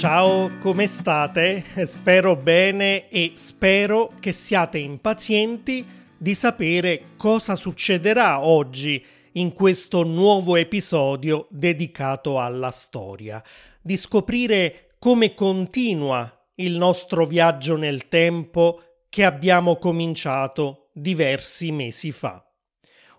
Ciao, come state? Spero bene e spero che siate impazienti di sapere cosa succederà oggi in questo nuovo episodio dedicato alla storia, di scoprire come continua il nostro viaggio nel tempo che abbiamo cominciato diversi mesi fa.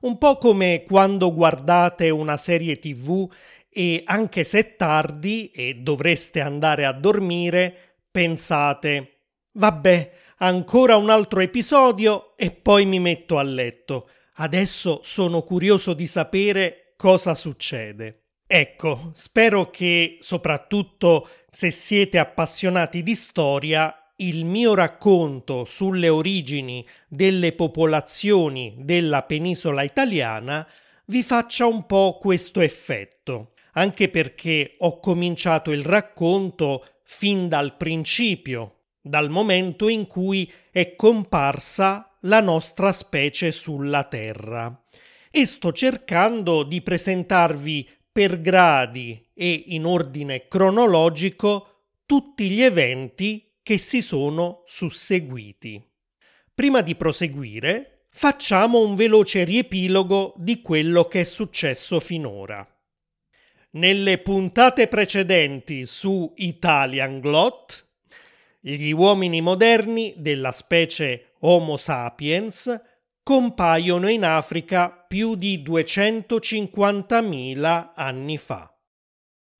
Un po' come quando guardate una serie tv e anche se tardi e dovreste andare a dormire, pensate, vabbè, ancora un altro episodio e poi mi metto a letto. Adesso sono curioso di sapere cosa succede. Ecco, spero che soprattutto se siete appassionati di storia, il mio racconto sulle origini delle popolazioni della penisola italiana vi faccia un po' questo effetto anche perché ho cominciato il racconto fin dal principio, dal momento in cui è comparsa la nostra specie sulla Terra. E sto cercando di presentarvi per gradi e in ordine cronologico tutti gli eventi che si sono susseguiti. Prima di proseguire, facciamo un veloce riepilogo di quello che è successo finora. Nelle puntate precedenti su Italian Glot, gli uomini moderni della specie Homo sapiens compaiono in Africa più di 250.000 anni fa.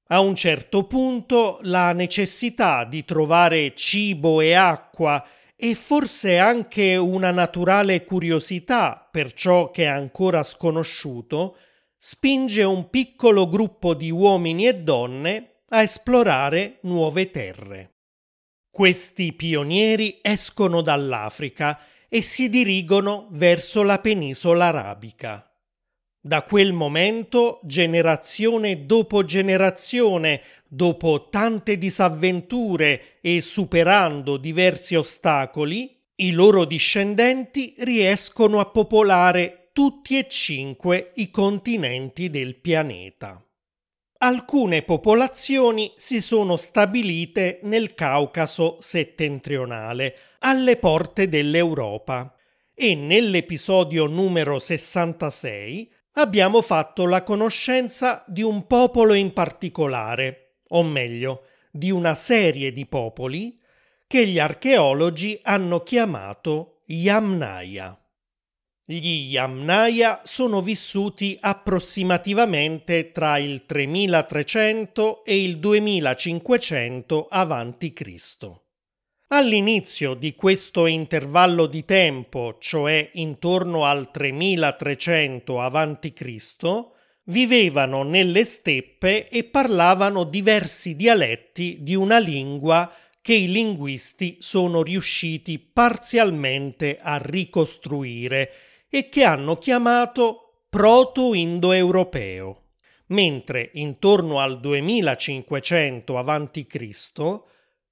A un certo punto la necessità di trovare cibo e acqua e forse anche una naturale curiosità per ciò che è ancora sconosciuto spinge un piccolo gruppo di uomini e donne a esplorare nuove terre. Questi pionieri escono dall'Africa e si dirigono verso la penisola arabica. Da quel momento, generazione dopo generazione, dopo tante disavventure e superando diversi ostacoli, i loro discendenti riescono a popolare tutti e cinque i continenti del pianeta. Alcune popolazioni si sono stabilite nel Caucaso settentrionale, alle porte dell'Europa, e nell'episodio numero 66 abbiamo fatto la conoscenza di un popolo in particolare, o meglio, di una serie di popoli che gli archeologi hanno chiamato Yamnaya. Gli Yamnaya sono vissuti approssimativamente tra il 3300 e il 2500 a.C. All'inizio di questo intervallo di tempo, cioè intorno al 3300 a.C., vivevano nelle steppe e parlavano diversi dialetti di una lingua che i linguisti sono riusciti parzialmente a ricostruire e che hanno chiamato proto-indoeuropeo, mentre intorno al 2500 a.C.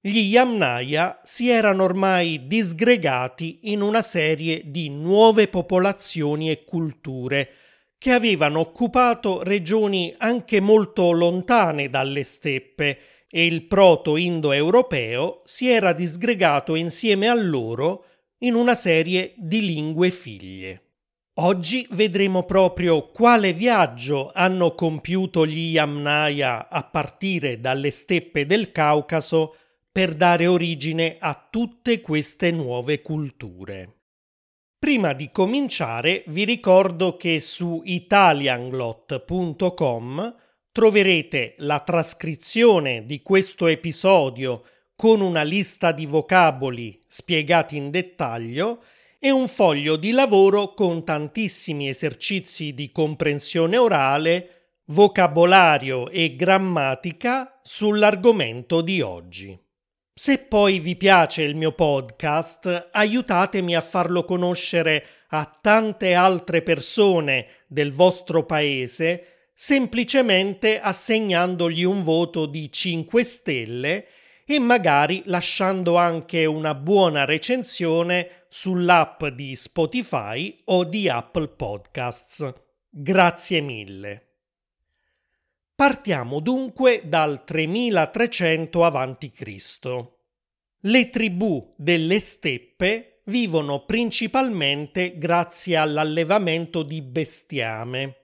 gli Yamnaya si erano ormai disgregati in una serie di nuove popolazioni e culture che avevano occupato regioni anche molto lontane dalle steppe e il proto-indoeuropeo si era disgregato insieme a loro in una serie di lingue figlie. Oggi vedremo proprio quale viaggio hanno compiuto gli Yamnaya a partire dalle steppe del Caucaso per dare origine a tutte queste nuove culture. Prima di cominciare vi ricordo che su italianglot.com troverete la trascrizione di questo episodio con una lista di vocaboli spiegati in dettaglio e un foglio di lavoro con tantissimi esercizi di comprensione orale, vocabolario e grammatica sull'argomento di oggi. Se poi vi piace il mio podcast, aiutatemi a farlo conoscere a tante altre persone del vostro paese semplicemente assegnandogli un voto di 5 stelle e magari lasciando anche una buona recensione sull'app di Spotify o di Apple Podcasts. Grazie mille. Partiamo dunque dal 3300 a.C. Le tribù delle steppe vivono principalmente grazie all'allevamento di bestiame,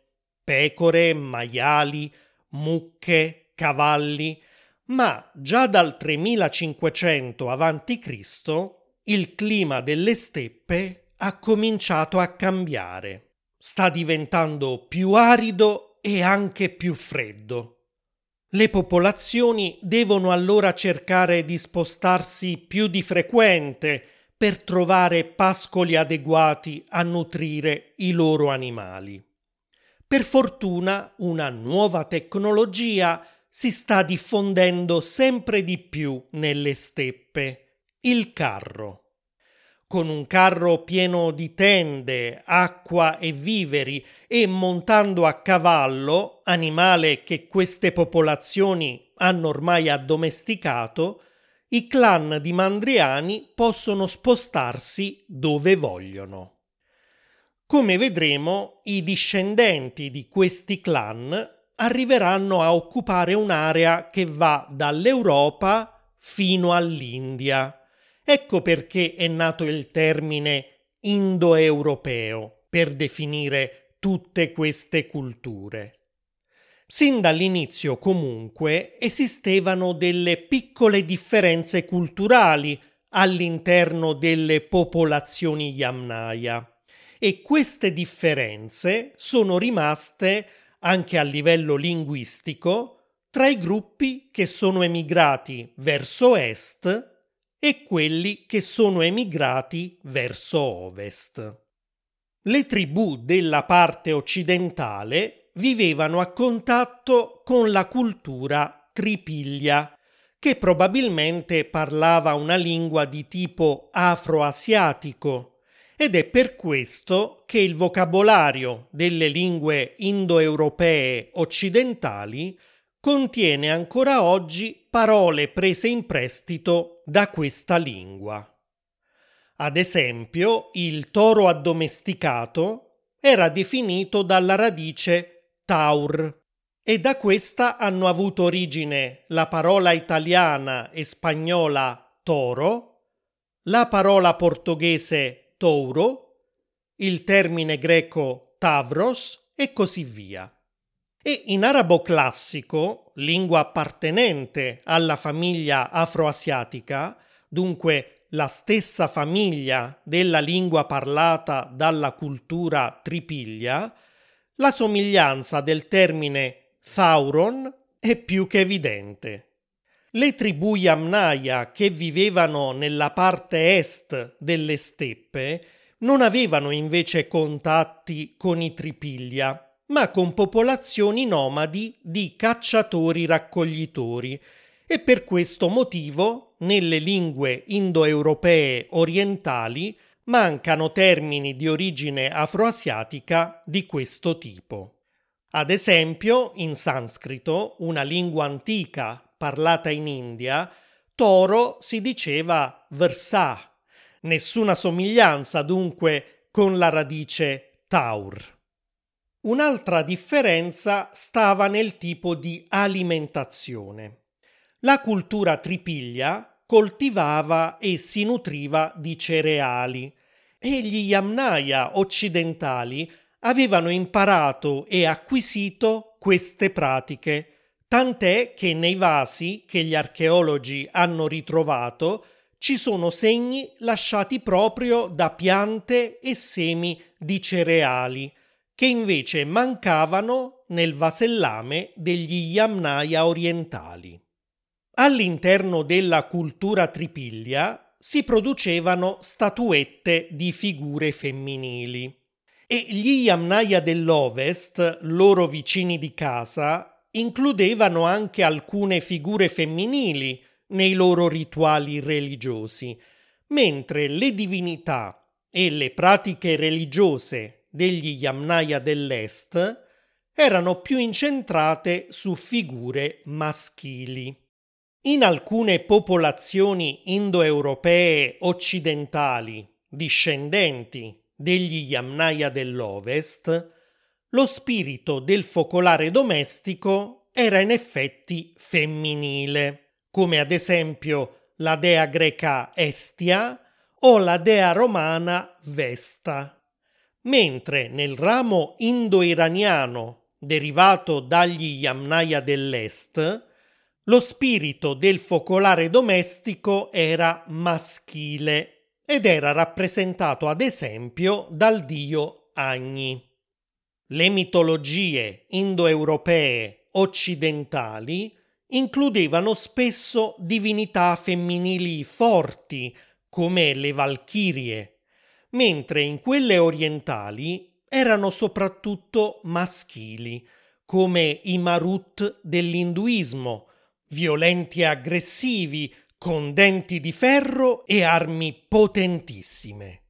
pecore, maiali, mucche, cavalli, ma già dal 3500 a.C. il clima delle steppe ha cominciato a cambiare. Sta diventando più arido e anche più freddo. Le popolazioni devono allora cercare di spostarsi più di frequente per trovare pascoli adeguati a nutrire i loro animali. Per fortuna una nuova tecnologia si sta diffondendo sempre di più nelle steppe, il carro con un carro pieno di tende, acqua e viveri e montando a cavallo, animale che queste popolazioni hanno ormai addomesticato, i clan di mandriani possono spostarsi dove vogliono. Come vedremo, i discendenti di questi clan arriveranno a occupare un'area che va dall'Europa fino all'India Ecco perché è nato il termine indoeuropeo per definire tutte queste culture. Sin dall'inizio comunque esistevano delle piccole differenze culturali all'interno delle popolazioni Yamnaya e queste differenze sono rimaste anche a livello linguistico tra i gruppi che sono emigrati verso est e quelli che sono emigrati verso ovest. Le tribù della parte occidentale vivevano a contatto con la cultura tripiglia, che probabilmente parlava una lingua di tipo afroasiatico, ed è per questo che il vocabolario delle lingue indoeuropee occidentali contiene ancora oggi parole prese in prestito da questa lingua. Ad esempio, il toro addomesticato era definito dalla radice taur e da questa hanno avuto origine la parola italiana e spagnola toro, la parola portoghese touro, il termine greco tavros e così via e in arabo classico, lingua appartenente alla famiglia afroasiatica, dunque la stessa famiglia della lingua parlata dalla cultura tripiglia, la somiglianza del termine Thauron è più che evidente. Le tribù Yamnaya che vivevano nella parte est delle steppe non avevano invece contatti con i tripiglia, ma con popolazioni nomadi di cacciatori-raccoglitori e per questo motivo nelle lingue indoeuropee orientali mancano termini di origine afroasiatica di questo tipo. Ad esempio, in sanscrito, una lingua antica parlata in India, toro si diceva versa, nessuna somiglianza dunque con la radice taur. Un'altra differenza stava nel tipo di alimentazione. La cultura tripiglia coltivava e si nutriva di cereali e gli Yamnaya occidentali avevano imparato e acquisito queste pratiche, tant'è che nei vasi che gli archeologi hanno ritrovato ci sono segni lasciati proprio da piante e semi di cereali, che invece mancavano nel vasellame degli Yamnaya orientali. All'interno della cultura tripiglia si producevano statuette di figure femminili e gli Yamnaya dell'Ovest, loro vicini di casa, includevano anche alcune figure femminili nei loro rituali religiosi, mentre le divinità e le pratiche religiose degli Yamnaya dell'Est erano più incentrate su figure maschili. In alcune popolazioni indoeuropee occidentali discendenti degli Yamnaya dell'Ovest, lo spirito del focolare domestico era in effetti femminile, come ad esempio la dea greca Estia o la dea romana Vesta. Mentre nel ramo indo-iraniano, derivato dagli Yamnaya dell'Est, lo spirito del focolare domestico era maschile ed era rappresentato ad esempio dal dio Agni. Le mitologie indoeuropee occidentali includevano spesso divinità femminili forti, come le Valchirie, mentre in quelle orientali erano soprattutto maschili, come i Marut dell'induismo, violenti e aggressivi, con denti di ferro e armi potentissime.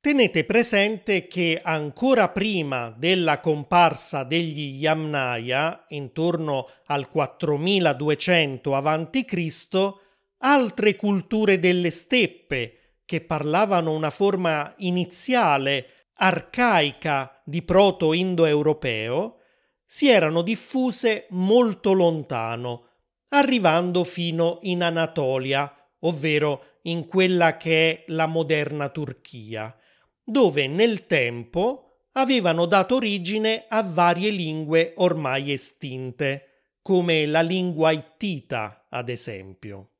Tenete presente che ancora prima della comparsa degli Yamnaya, intorno al 4200 a.C., altre culture delle steppe, che parlavano una forma iniziale, arcaica di proto-indoeuropeo, si erano diffuse molto lontano, arrivando fino in Anatolia, ovvero in quella che è la moderna Turchia, dove nel tempo avevano dato origine a varie lingue ormai estinte, come la lingua ittita, ad esempio.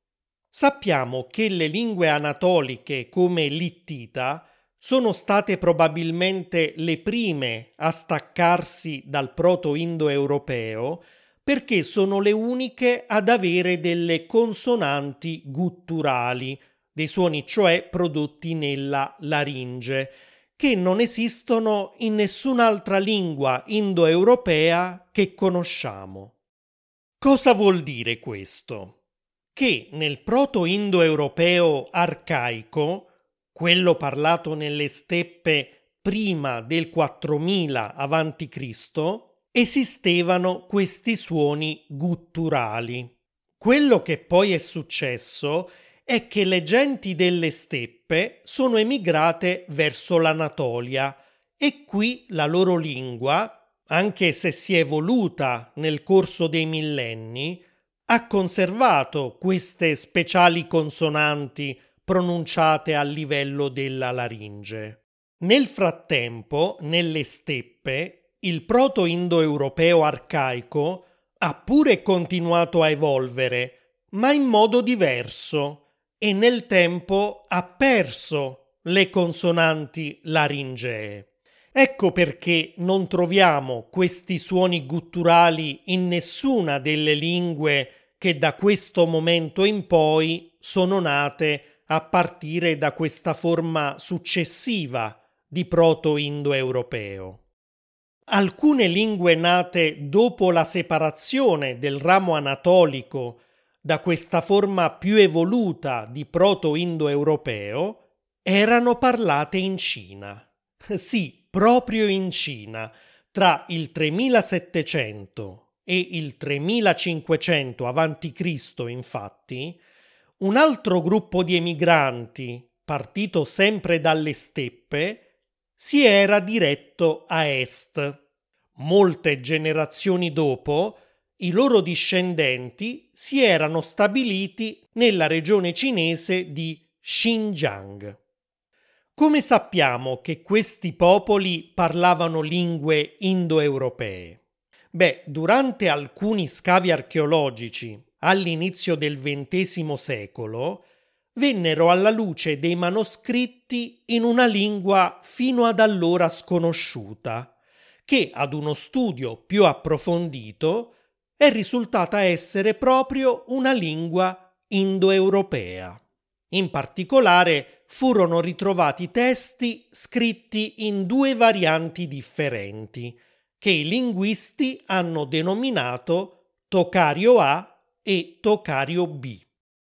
Sappiamo che le lingue anatoliche come l'ittita sono state probabilmente le prime a staccarsi dal proto-indoeuropeo perché sono le uniche ad avere delle consonanti gutturali, dei suoni cioè prodotti nella laringe, che non esistono in nessun'altra lingua indoeuropea che conosciamo. Cosa vuol dire questo? Che nel proto-indoeuropeo arcaico, quello parlato nelle steppe prima del 4000 a.C., esistevano questi suoni gutturali. Quello che poi è successo è che le genti delle steppe sono emigrate verso l'Anatolia e qui la loro lingua, anche se si è evoluta nel corso dei millenni, ha conservato queste speciali consonanti pronunciate a livello della laringe. Nel frattempo, nelle steppe, il proto-indoeuropeo arcaico ha pure continuato a evolvere, ma in modo diverso, e nel tempo ha perso le consonanti laringee. Ecco perché non troviamo questi suoni gutturali in nessuna delle lingue che da questo momento in poi sono nate a partire da questa forma successiva di proto-indoeuropeo. Alcune lingue nate dopo la separazione del ramo anatolico da questa forma più evoluta di proto-indoeuropeo erano parlate in Cina. Sì, proprio in Cina, tra il 3700 e il 3500 a.C., infatti, un altro gruppo di emigranti, partito sempre dalle steppe, si era diretto a est. Molte generazioni dopo, i loro discendenti si erano stabiliti nella regione cinese di Xinjiang. Come sappiamo che questi popoli parlavano lingue indoeuropee? Beh, durante alcuni scavi archeologici all'inizio del XX secolo vennero alla luce dei manoscritti in una lingua fino ad allora sconosciuta, che ad uno studio più approfondito è risultata essere proprio una lingua indoeuropea. In particolare furono ritrovati testi scritti in due varianti differenti, che i linguisti hanno denominato Tocario A e Tocario B.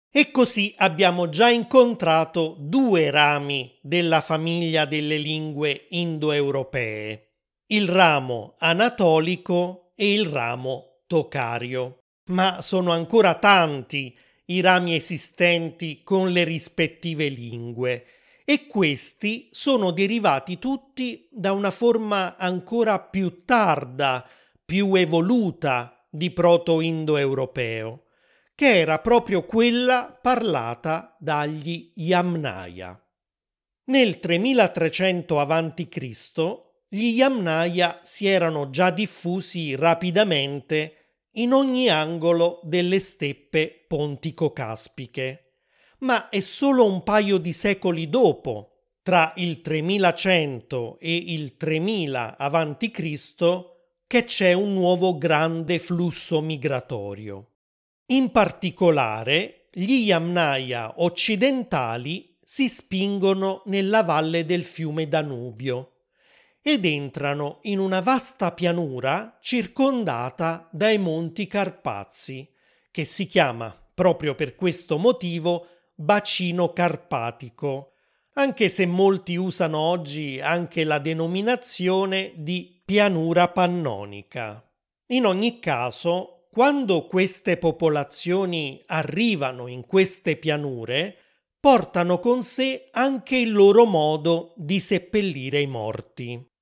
E così abbiamo già incontrato due rami della famiglia delle lingue indoeuropee, il ramo anatolico e il ramo tocario. Ma sono ancora tanti i rami esistenti con le rispettive lingue e questi sono derivati tutti da una forma ancora più tarda, più evoluta di proto-indoeuropeo, che era proprio quella parlata dagli Yamnaya. Nel 3300 a.C. gli Yamnaya si erano già diffusi rapidamente in ogni angolo delle steppe pontico-caspiche, ma è solo un paio di secoli dopo, tra il 3100 e il 3000 a.C., che c'è un nuovo grande flusso migratorio. In particolare, gli Yamnaya occidentali si spingono nella valle del fiume Danubio ed entrano in una vasta pianura circondata dai monti Carpazi, che si chiama proprio per questo motivo bacino carpatico, anche se molti usano oggi anche la denominazione di pianura pannonica. In ogni caso, quando queste popolazioni arrivano in queste pianure, portano con sé anche il loro modo di seppellire i morti.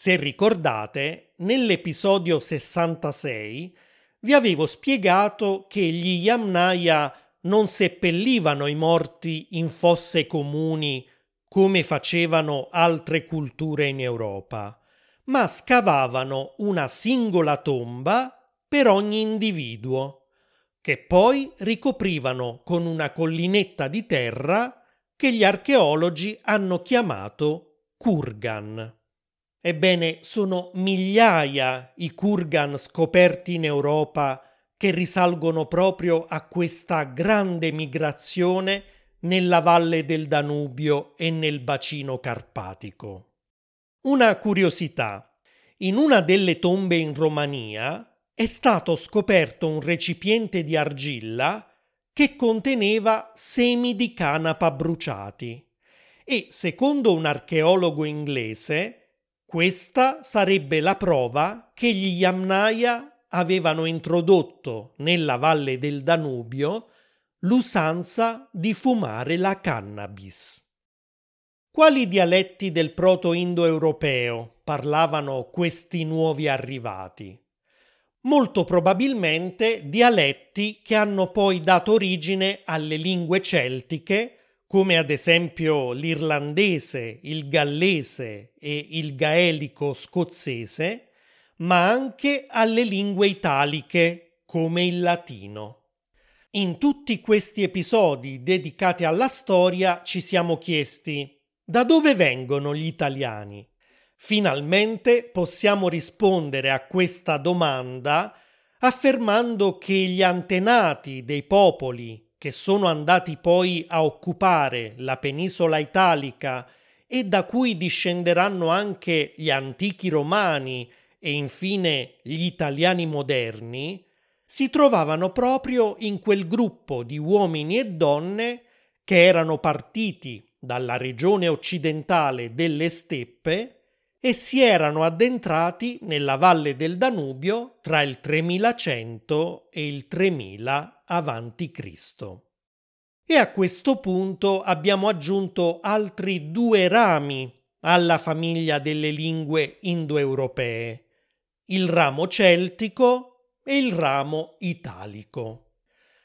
Se ricordate, nell'episodio 66 vi avevo spiegato che gli Yamnaya non seppellivano i morti in fosse comuni come facevano altre culture in Europa, ma scavavano una singola tomba per ogni individuo, che poi ricoprivano con una collinetta di terra che gli archeologi hanno chiamato Kurgan. Ebbene, sono migliaia i Kurgan scoperti in Europa che risalgono proprio a questa grande migrazione nella valle del Danubio e nel bacino carpatico. Una curiosità. In una delle tombe in Romania è stato scoperto un recipiente di argilla che conteneva semi di canapa bruciati e, secondo un archeologo inglese, questa sarebbe la prova che gli Yamnaya avevano introdotto nella valle del Danubio l'usanza di fumare la cannabis. Quali dialetti del proto-indoeuropeo parlavano questi nuovi arrivati? molto probabilmente dialetti che hanno poi dato origine alle lingue celtiche, come ad esempio l'irlandese, il gallese e il gaelico scozzese, ma anche alle lingue italiche, come il latino. In tutti questi episodi dedicati alla storia ci siamo chiesti da dove vengono gli italiani? Finalmente possiamo rispondere a questa domanda affermando che gli antenati dei popoli che sono andati poi a occupare la penisola italica e da cui discenderanno anche gli antichi romani e infine gli italiani moderni, si trovavano proprio in quel gruppo di uomini e donne che erano partiti dalla regione occidentale delle steppe e si erano addentrati nella valle del Danubio tra il 3100 e il 3000 a.C. E a questo punto abbiamo aggiunto altri due rami alla famiglia delle lingue indoeuropee, il ramo celtico e il ramo italico.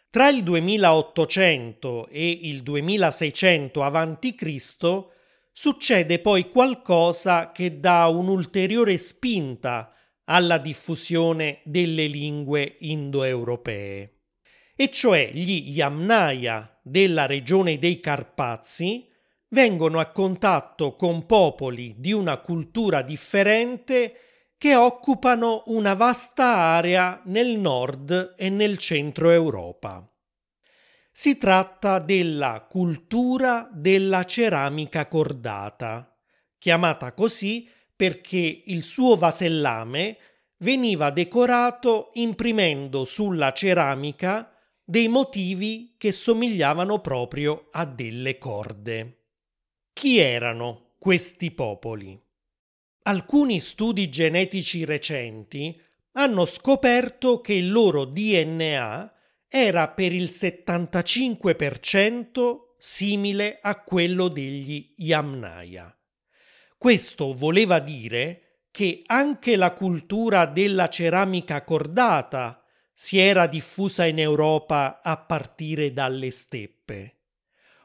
Tra il 2800 e il 2600 a.C succede poi qualcosa che dà un'ulteriore spinta alla diffusione delle lingue indoeuropee. E cioè gli Yamnaya della regione dei Carpazi vengono a contatto con popoli di una cultura differente che occupano una vasta area nel nord e nel centro Europa. Si tratta della cultura della ceramica cordata, chiamata così perché il suo vasellame veniva decorato imprimendo sulla ceramica dei motivi che somigliavano proprio a delle corde. Chi erano questi popoli? Alcuni studi genetici recenti hanno scoperto che il loro DNA era per il 75% simile a quello degli Yamnaya. Questo voleva dire che anche la cultura della ceramica cordata si era diffusa in Europa a partire dalle steppe,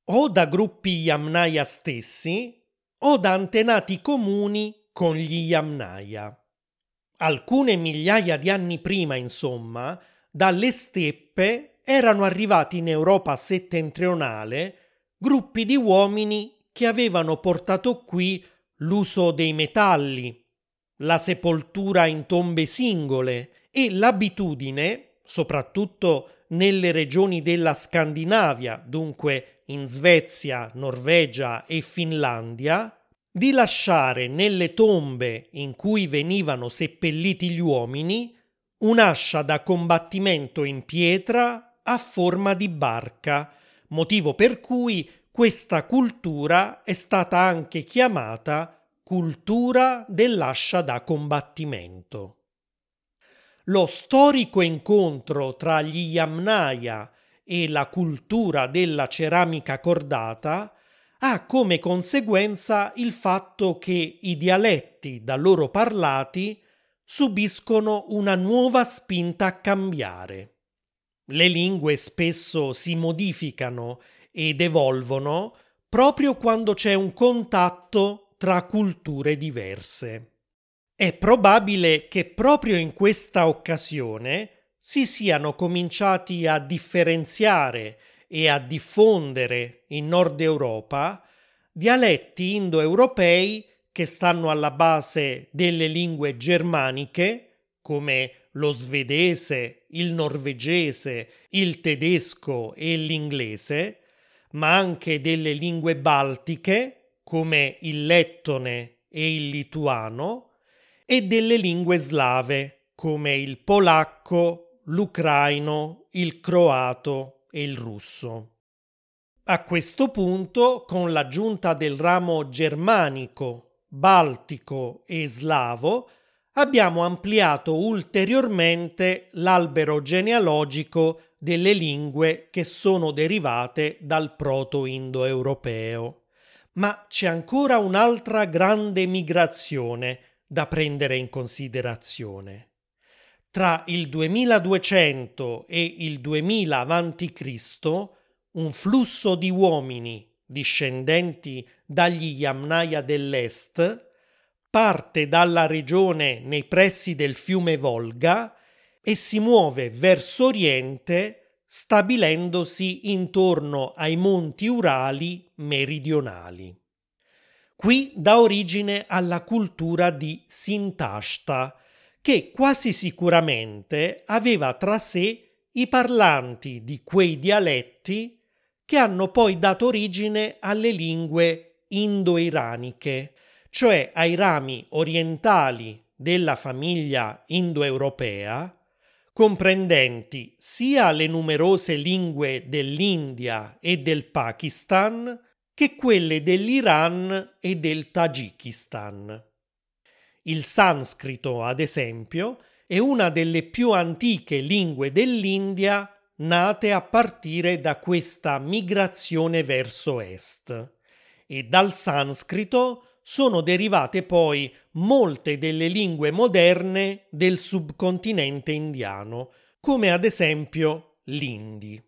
o da gruppi Yamnaya stessi, o da antenati comuni con gli Yamnaya. Alcune migliaia di anni prima, insomma, dalle steppe erano arrivati in Europa settentrionale gruppi di uomini che avevano portato qui l'uso dei metalli, la sepoltura in tombe singole e l'abitudine, soprattutto nelle regioni della Scandinavia, dunque in Svezia, Norvegia e Finlandia, di lasciare nelle tombe in cui venivano seppelliti gli uomini un'ascia da combattimento in pietra a forma di barca, motivo per cui questa cultura è stata anche chiamata cultura dell'ascia da combattimento. Lo storico incontro tra gli Yamnaya e la cultura della ceramica cordata ha come conseguenza il fatto che i dialetti da loro parlati subiscono una nuova spinta a cambiare. Le lingue spesso si modificano ed evolvono proprio quando c'è un contatto tra culture diverse. È probabile che proprio in questa occasione si siano cominciati a differenziare e a diffondere in Nord Europa dialetti indoeuropei che stanno alla base delle lingue germaniche come lo svedese, il norvegese, il tedesco e l'inglese, ma anche delle lingue baltiche come il lettone e il lituano e delle lingue slave come il polacco, l'ucraino, il croato e il russo. A questo punto, con l'aggiunta del ramo germanico, baltico e slavo, abbiamo ampliato ulteriormente l'albero genealogico delle lingue che sono derivate dal proto-indoeuropeo. Ma c'è ancora un'altra grande migrazione da prendere in considerazione. Tra il 2200 e il 2000 a.C., un flusso di uomini discendenti dagli Yamnaya dell'Est parte dalla regione nei pressi del fiume Volga e si muove verso oriente stabilendosi intorno ai monti Urali meridionali. Qui dà origine alla cultura di Sintashta, che quasi sicuramente aveva tra sé i parlanti di quei dialetti che hanno poi dato origine alle lingue indo-iraniche, cioè ai rami orientali della famiglia indoeuropea, comprendenti sia le numerose lingue dell'India e del Pakistan che quelle dell'Iran e del Tagikistan. Il sanscrito, ad esempio, è una delle più antiche lingue dell'India nate a partire da questa migrazione verso est e dal sanscrito sono derivate poi molte delle lingue moderne del subcontinente indiano, come ad esempio l'indi.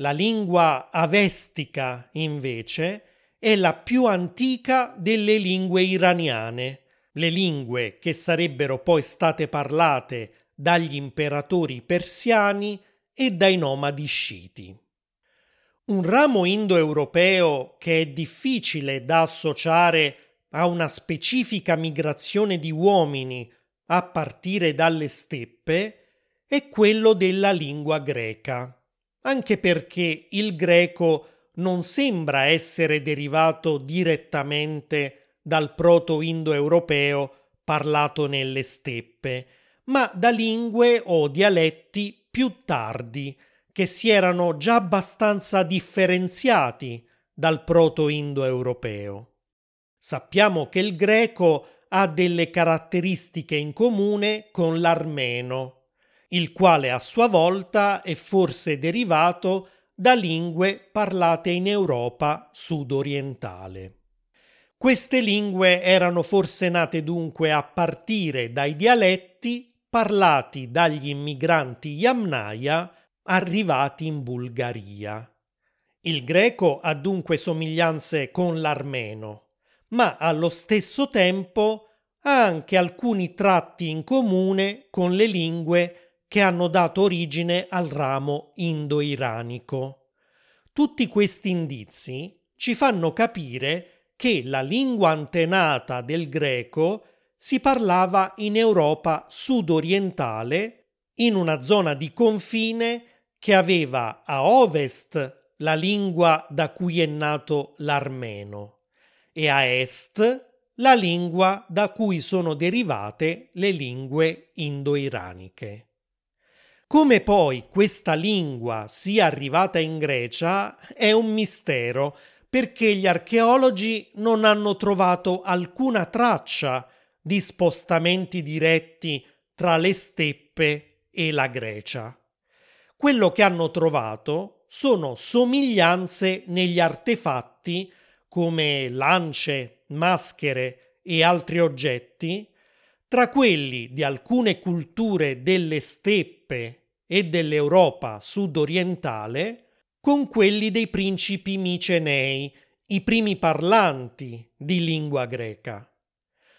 La lingua avestica, invece, è la più antica delle lingue iraniane, le lingue che sarebbero poi state parlate dagli imperatori persiani e dai nomadi sciti. Un ramo indoeuropeo che è difficile da associare a una specifica migrazione di uomini a partire dalle steppe è quello della lingua greca, anche perché il greco non sembra essere derivato direttamente dal proto-indoeuropeo parlato nelle steppe, ma da lingue o dialetti più tardi, che si erano già abbastanza differenziati dal proto-indoeuropeo. Sappiamo che il greco ha delle caratteristiche in comune con l'armeno, il quale a sua volta è forse derivato da lingue parlate in Europa sudorientale. Queste lingue erano forse nate dunque a partire dai dialetti parlati dagli immigranti Yamnaya arrivati in Bulgaria. Il greco ha dunque somiglianze con l'armeno, ma allo stesso tempo ha anche alcuni tratti in comune con le lingue che hanno dato origine al ramo indo-iranico. Tutti questi indizi ci fanno capire che la lingua antenata del greco si parlava in Europa sudorientale, in una zona di confine che aveva a ovest la lingua da cui è nato l'armeno e a est la lingua da cui sono derivate le lingue indo-iraniche. Come poi questa lingua sia arrivata in Grecia è un mistero perché gli archeologi non hanno trovato alcuna traccia di spostamenti diretti tra le steppe e la Grecia. Quello che hanno trovato sono somiglianze negli artefatti come lance, maschere e altri oggetti tra quelli di alcune culture delle steppe e dell'Europa sudorientale con quelli dei principi micenei, i primi parlanti di lingua greca.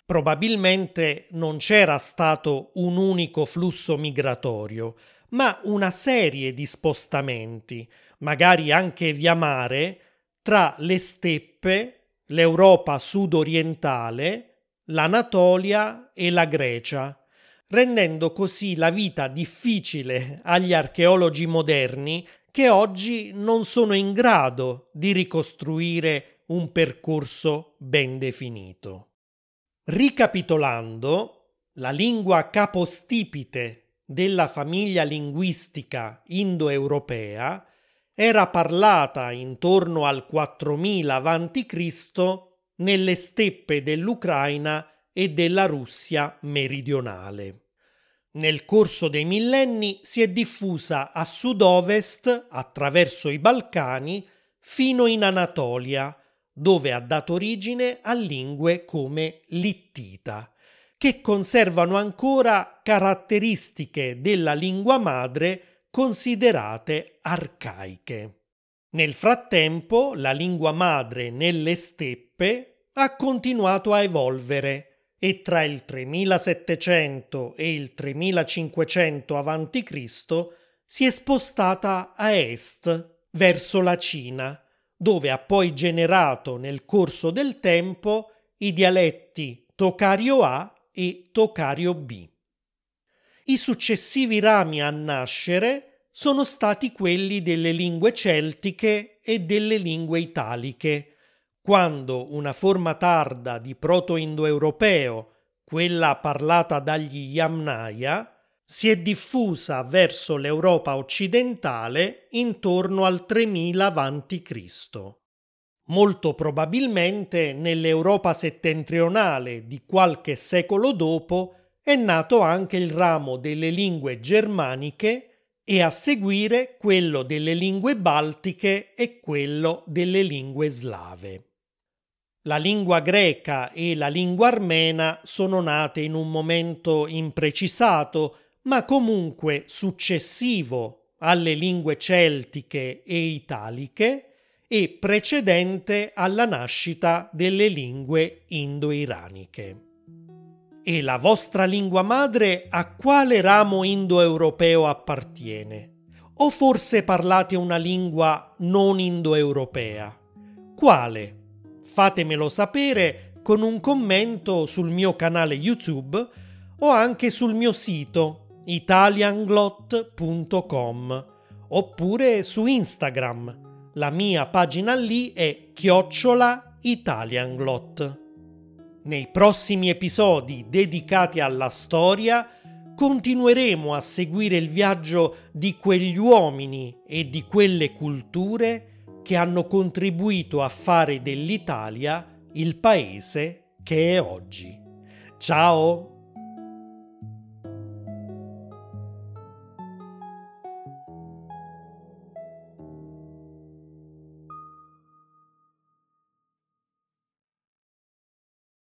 Probabilmente non c'era stato un unico flusso migratorio, ma una serie di spostamenti, magari anche via mare, tra le steppe, l'Europa sudorientale, l'Anatolia e la Grecia, rendendo così la vita difficile agli archeologi moderni che oggi non sono in grado di ricostruire un percorso ben definito. Ricapitolando, la lingua capostipite della famiglia linguistica indoeuropea era parlata intorno al 4000 a.C. nelle steppe dell'Ucraina e della Russia meridionale. Nel corso dei millenni si è diffusa a sud-ovest attraverso i Balcani fino in Anatolia, dove ha dato origine a lingue come l'ittita, che conservano ancora caratteristiche della lingua madre considerate arcaiche. Nel frattempo, la lingua madre nelle steppe ha continuato a evolvere e tra il 3700 e il 3500 a.C. si è spostata a est, verso la Cina, dove ha poi generato nel corso del tempo i dialetti Tocario A e Tocario B. I successivi rami a nascere sono stati quelli delle lingue celtiche e delle lingue italiche, quando una forma tarda di proto-indoeuropeo, quella parlata dagli Yamnaya, si è diffusa verso l'Europa occidentale intorno al 3000 a.C. Molto probabilmente nell'Europa settentrionale di qualche secolo dopo è nato anche il ramo delle lingue germaniche e a seguire quello delle lingue baltiche e quello delle lingue slave. La lingua greca e la lingua armena sono nate in un momento imprecisato, ma comunque successivo alle lingue celtiche e italiche, e precedente alla nascita delle lingue indo-iraniche. E la vostra lingua madre a quale ramo indoeuropeo appartiene? O forse parlate una lingua non indoeuropea? Quale? Fatemelo sapere con un commento sul mio canale YouTube o anche sul mio sito italianglot.com oppure su Instagram la mia pagina lì è chiocciola italianglot. Nei prossimi episodi dedicati alla storia continueremo a seguire il viaggio di quegli uomini e di quelle culture che hanno contribuito a fare dell'Italia il paese che è oggi. Ciao!